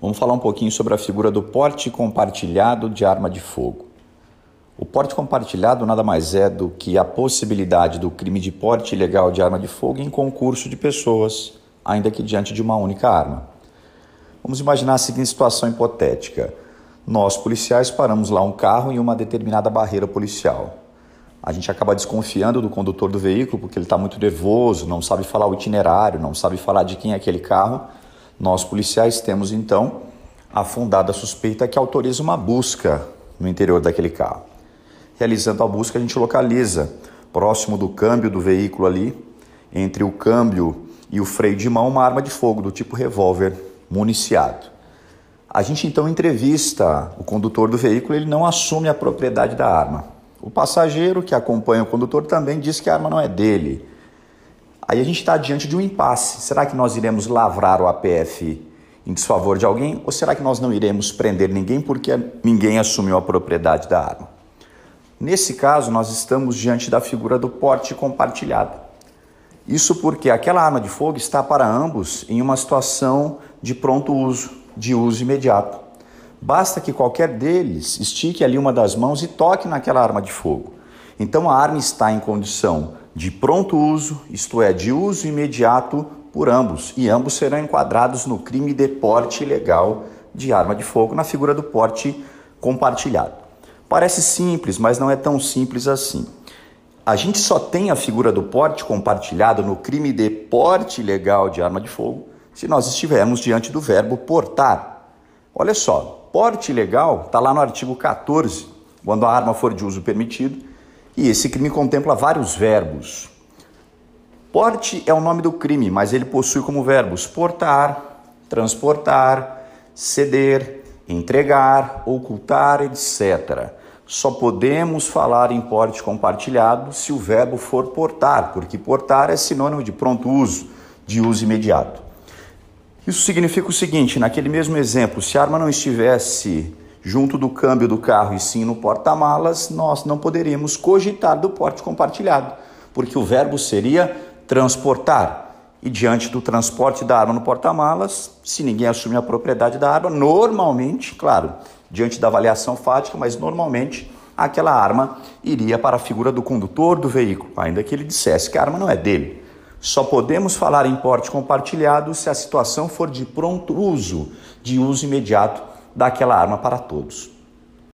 Vamos falar um pouquinho sobre a figura do porte compartilhado de arma de fogo. O porte compartilhado nada mais é do que a possibilidade do crime de porte ilegal de arma de fogo em concurso de pessoas, ainda que diante de uma única arma. Vamos imaginar a seguinte situação hipotética. Nós, policiais, paramos lá um carro em uma determinada barreira policial. A gente acaba desconfiando do condutor do veículo porque ele está muito nervoso, não sabe falar o itinerário, não sabe falar de quem é aquele carro nós, policiais, temos então a fundada suspeita que autoriza uma busca no interior daquele carro. Realizando a busca, a gente localiza, próximo do câmbio do veículo ali, entre o câmbio e o freio de mão, uma arma de fogo do tipo revólver municiado. A gente então entrevista o condutor do veículo, ele não assume a propriedade da arma. O passageiro que acompanha o condutor também diz que a arma não é dele. Aí a gente está diante de um impasse. Será que nós iremos lavrar o APF em desfavor de alguém ou será que nós não iremos prender ninguém porque ninguém assumiu a propriedade da arma? Nesse caso, nós estamos diante da figura do porte compartilhado. Isso porque aquela arma de fogo está para ambos em uma situação de pronto uso, de uso imediato. Basta que qualquer deles estique ali uma das mãos e toque naquela arma de fogo. Então a arma está em condição de pronto uso, isto é, de uso imediato por ambos, e ambos serão enquadrados no crime de porte ilegal de arma de fogo na figura do porte compartilhado. Parece simples, mas não é tão simples assim. A gente só tem a figura do porte compartilhado no crime de porte ilegal de arma de fogo se nós estivermos diante do verbo portar. Olha só, porte ilegal está lá no artigo 14, quando a arma for de uso permitido, e esse crime contempla vários verbos. Porte é o nome do crime, mas ele possui como verbos portar, transportar, ceder, entregar, ocultar, etc. Só podemos falar em porte compartilhado se o verbo for portar, porque portar é sinônimo de pronto uso, de uso imediato. Isso significa o seguinte: naquele mesmo exemplo, se a arma não estivesse junto do câmbio do carro e sim no porta-malas, nós não poderíamos cogitar do porte compartilhado, porque o verbo seria transportar. E diante do transporte da arma no porta-malas, se ninguém assume a propriedade da arma, normalmente, claro, diante da avaliação fática, mas normalmente aquela arma iria para a figura do condutor do veículo, ainda que ele dissesse que a arma não é dele. Só podemos falar em porte compartilhado se a situação for de pronto uso, de uso imediato daquela arma para todos.